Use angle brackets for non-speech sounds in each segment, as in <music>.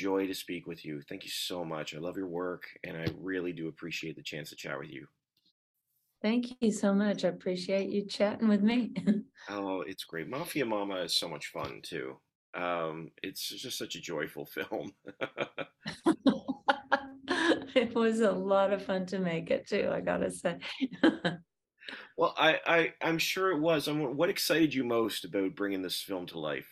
joy to speak with you. Thank you so much. I love your work, and I really do appreciate the chance to chat with you. Thank you so much. I appreciate you chatting with me. <laughs> Oh, it's great. Mafia Mamma is so much fun too. Um, it's just such a joyful <laughs> film. <laughs> It was a lot of fun to make it too, I gotta say. Well, I, I I'm sure it was. Um, what excited you most about bringing this film to life?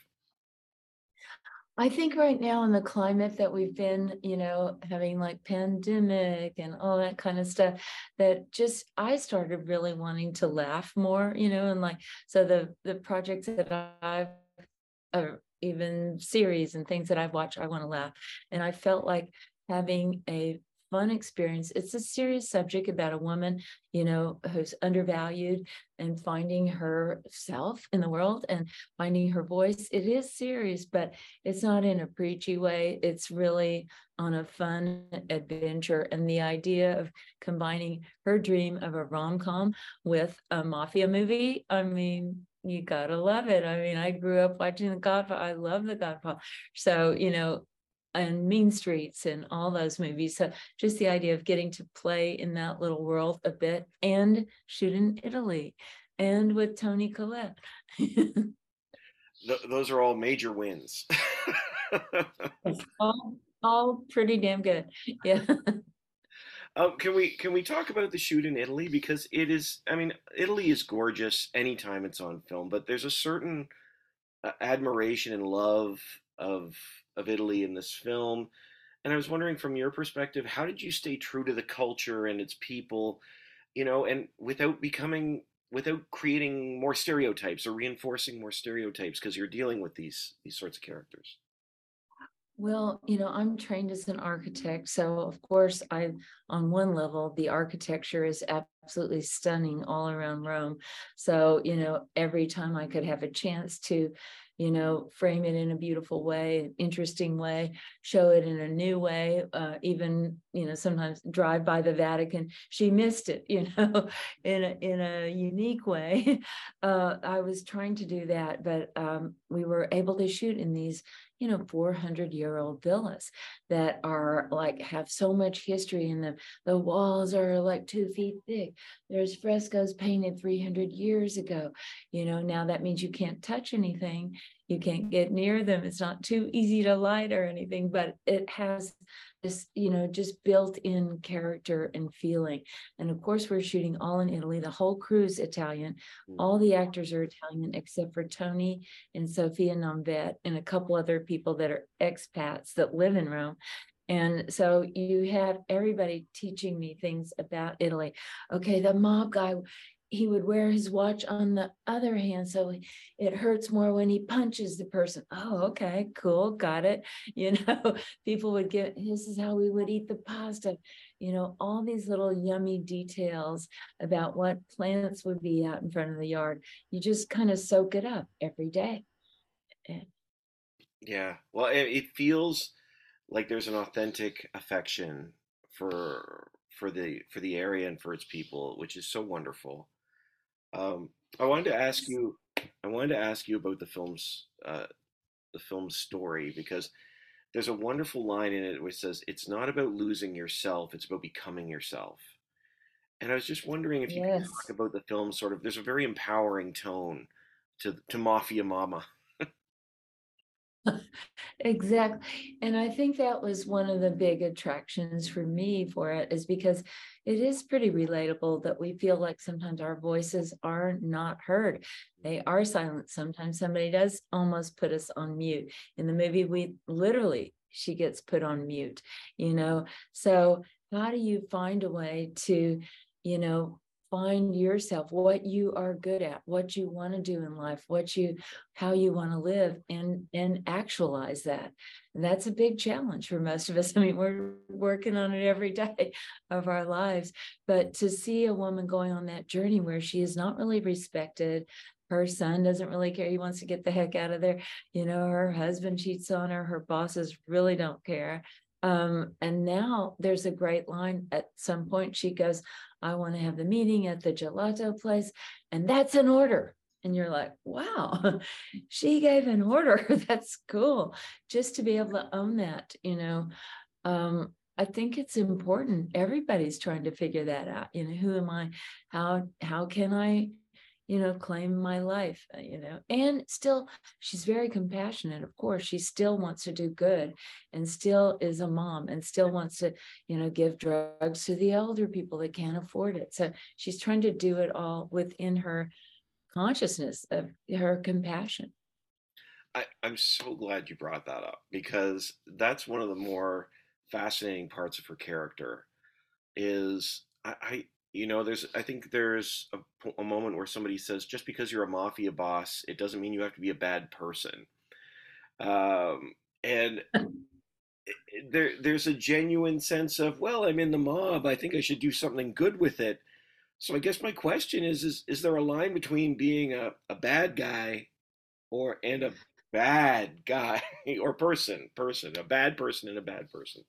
I think right now in the climate that we've been, you know, having like pandemic and all that kind of stuff, that just I started really wanting to laugh more, you know, and like so the the projects that I've or even series and things that I've watched, I want to laugh. And I felt like having a fun experience. It's a serious subject about a woman, you know, who's undervalued and finding herself in the world and finding her voice. It is serious, but it's not in a preachy way. It's really on a fun adventure. And the idea of combining her dream of a rom com with a mafia movie, I mean, you gotta love it. I mean, I grew up watching The Godfather. I love The Godfather. So, you know, and Mean Streets and all those movies. So just the idea of getting to play in that little world a bit and shoot in Italy and with Toni Collette. <laughs> Th- those are all major wins. <laughs> All, all pretty damn good. Yeah. <laughs> Um, can we can we talk about the shoot in Italy because it is I mean Italy is gorgeous anytime it's on film, but there's a certain uh, admiration and love of of Italy in this film. And I was wondering from your perspective, how did you stay true to the culture and its people, you know, and without becoming without creating more stereotypes or reinforcing more stereotypes because you're dealing with these these sorts of characters. Well, you know, I'm trained as an architect. So, of course, I, on one level, the architecture is absolutely stunning all around Rome. So, you know, every time I could have a chance to, you know, frame it in a beautiful way, interesting way, show it in a new way, uh, even, you know, sometimes drive by the Vatican. She missed it, <laughs> you know, in a, in a unique way. <laughs> Uh, I was trying to do that, but um, we were able to shoot in these you know 400 year old villas that are like have so much history in them the walls are like two feet thick there's frescoes painted 300 years ago you know now that means you can't touch anything you can't get near them. It's not too easy to light or anything but it has this you know just built in character and feeling. And of course we're shooting all in italy the whole crew is italian. Mm. all the actors are italian except for toni and sophia Nomvete and a couple other people that are expats that live in rome. And so you have everybody teaching me things about italy. Okay the mob guy he would wear his watch on the other hand so it hurts more when he punches the person oh okay cool got it <laughs> you know <laughs> people would get this is how we would eat the pasta you know all these little yummy details about what plants would be out in front of the yard you just kind of soak it up every day Eh, Yeah. Well, it, it feels like there's an authentic affection for for the for the area and for its people, which is so wonderful. Um, I wanted to ask you, I wanted to ask you about the film's uh, the film's story because there's a wonderful line in it which says, "It's not about losing yourself; it's about becoming yourself." And I was just wondering if you could talk about the film. Sort of, there's a very empowering tone to to Mafia Mamma. <laughs> Exactly. And I think that was one of the big attractions for me for it is because it is pretty relatable that we feel like sometimes our voices are not heard. They are silent. Sometimes somebody does almost put us on mute. In the movie, we literally, she gets put on mute, you know. So, how do you find a way to, you know, find yourself what you are good at what you want to do in life what you how you want to live and and actualize that. And that's a big challenge for most of us. <laughs> I mean we're working on it every day of our lives. But to see a woman going on that journey where she is not really respected her son doesn't really care he wants to get the heck out of there you know her husband cheats on her her bosses really don't care. Um, and now there's a great line at some point she goes I want to have the meeting at the gelato place. And that's an order. and you're like, wow, <laughs> she gave an order. <laughs> That's cool. Just to be able to own that, you know. Um, I think it's important. Everybody's trying to figure that out. You know, who am I? How how can I, you know, claim my life? Uh, you know, and still, she's very compassionate. Of course, she still wants to do good, and still is a mom, and still wants to, you know, give drugs to the elder people that can't afford it. So she's trying to do it all within her consciousness of her compassion. I, I'm so glad you brought that up because that's one of the more fascinating parts of her character is I, I you know there's I think there's a, a, moment where somebody says just because you're a mafia boss it doesn't mean you have to be a bad person. Um, and there there's a genuine sense of well I'm in the mob I think I should do something good with it. So I guess my question is is is there a line between being a, a bad guy or and a bad guy <laughs> or person person a bad person and a bad person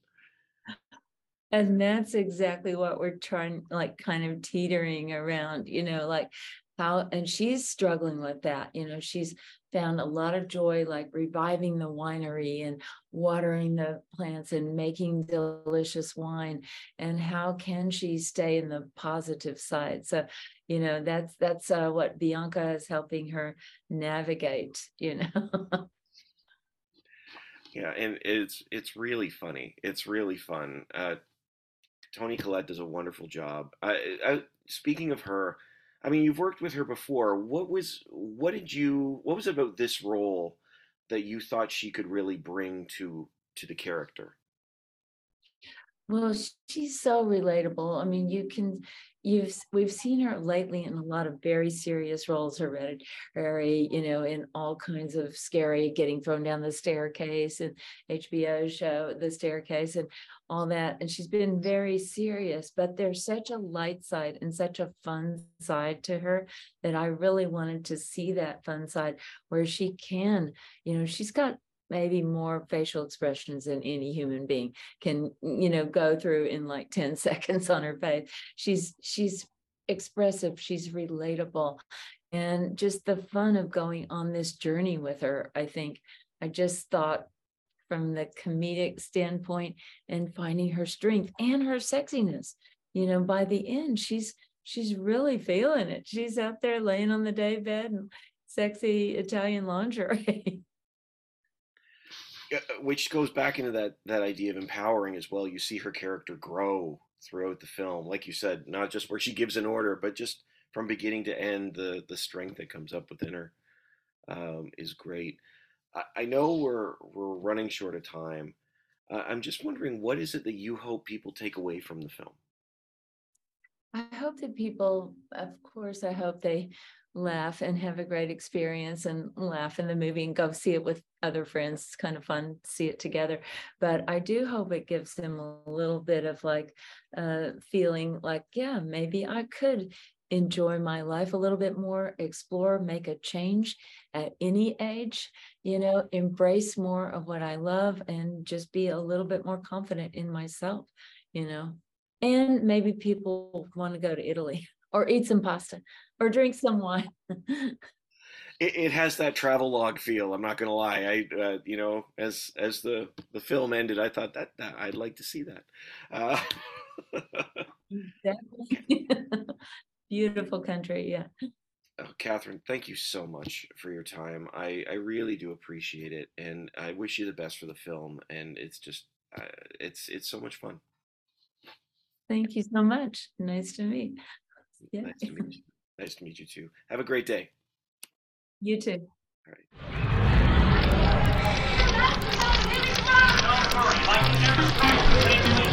and that's exactly what we're trying, like kind of teetering around, you know, like how, and she's struggling with that. You know, she's found a lot of joy, like reviving the winery and watering the plants and making delicious wine. And how can she stay in the positive side? So, you know, that's, that's uh, what Bianca is helping her navigate, you know. <laughs> yeah and it's it's really funny it's really fun uh Toni Collette does a wonderful job. I, I, speaking of her, I mean, you've worked with her before. What was what did you what was about this role that you thought she could really bring to to the character? Well, she's so relatable. I mean, you can you've we've seen her lately in a lot of very serious roles hereditary you know in all kinds of scary getting thrown down the staircase and hbo show the staircase and all that and she's been very serious but there's such a light side and such a fun side to her that i really wanted to see that fun side where she can you know she's got maybe more facial expressions than any human being can you know go through in like 10 <laughs> seconds on her face. She's she's expressive she's relatable and just the fun of going on this journey with her i think. I just thought from the comedic standpoint and finding her strength and her sexiness you know by the end she's she's really feeling it. She's out there laying on the day bed and sexy italian lingerie <laughs> which goes back into that that idea of empowering as well. You see her character grow throughout the film, like you said, not just where she gives an order, but just from beginning to end, the the strength that comes up within her um, is great. I, I, know we're we're running short of time. Uh, I'm just wondering, what is it that you hope people take away from the film? I hope that people, of course, I hope they laugh and have a great experience and laugh in the movie and go see it with other friends. It's kind of fun to see it together. But I do hope it gives them a little bit of like uh, feeling like, yeah, maybe I could enjoy my life a little bit more, explore, make a change at any age, you know, embrace more of what I love and just be a little bit more confident in myself, you know. And maybe people want to go to Italy or eat some pasta or drink some wine. <laughs> it, it, has that travel log feel. I'm not going to lie. I, uh, you know, as as the the film ended, I thought that, that I'd like to see that. Uh, <laughs> Beautiful country, yeah. Oh, Catherine, thank you so much for your time. I, I really do appreciate it, and I wish you the best for the film. And it's just, uh, it's it's so much fun. Thank you so much. Nice to meet. Yeah. Nice to meet you. Nice to meet you too. Have a great day. You too. All right.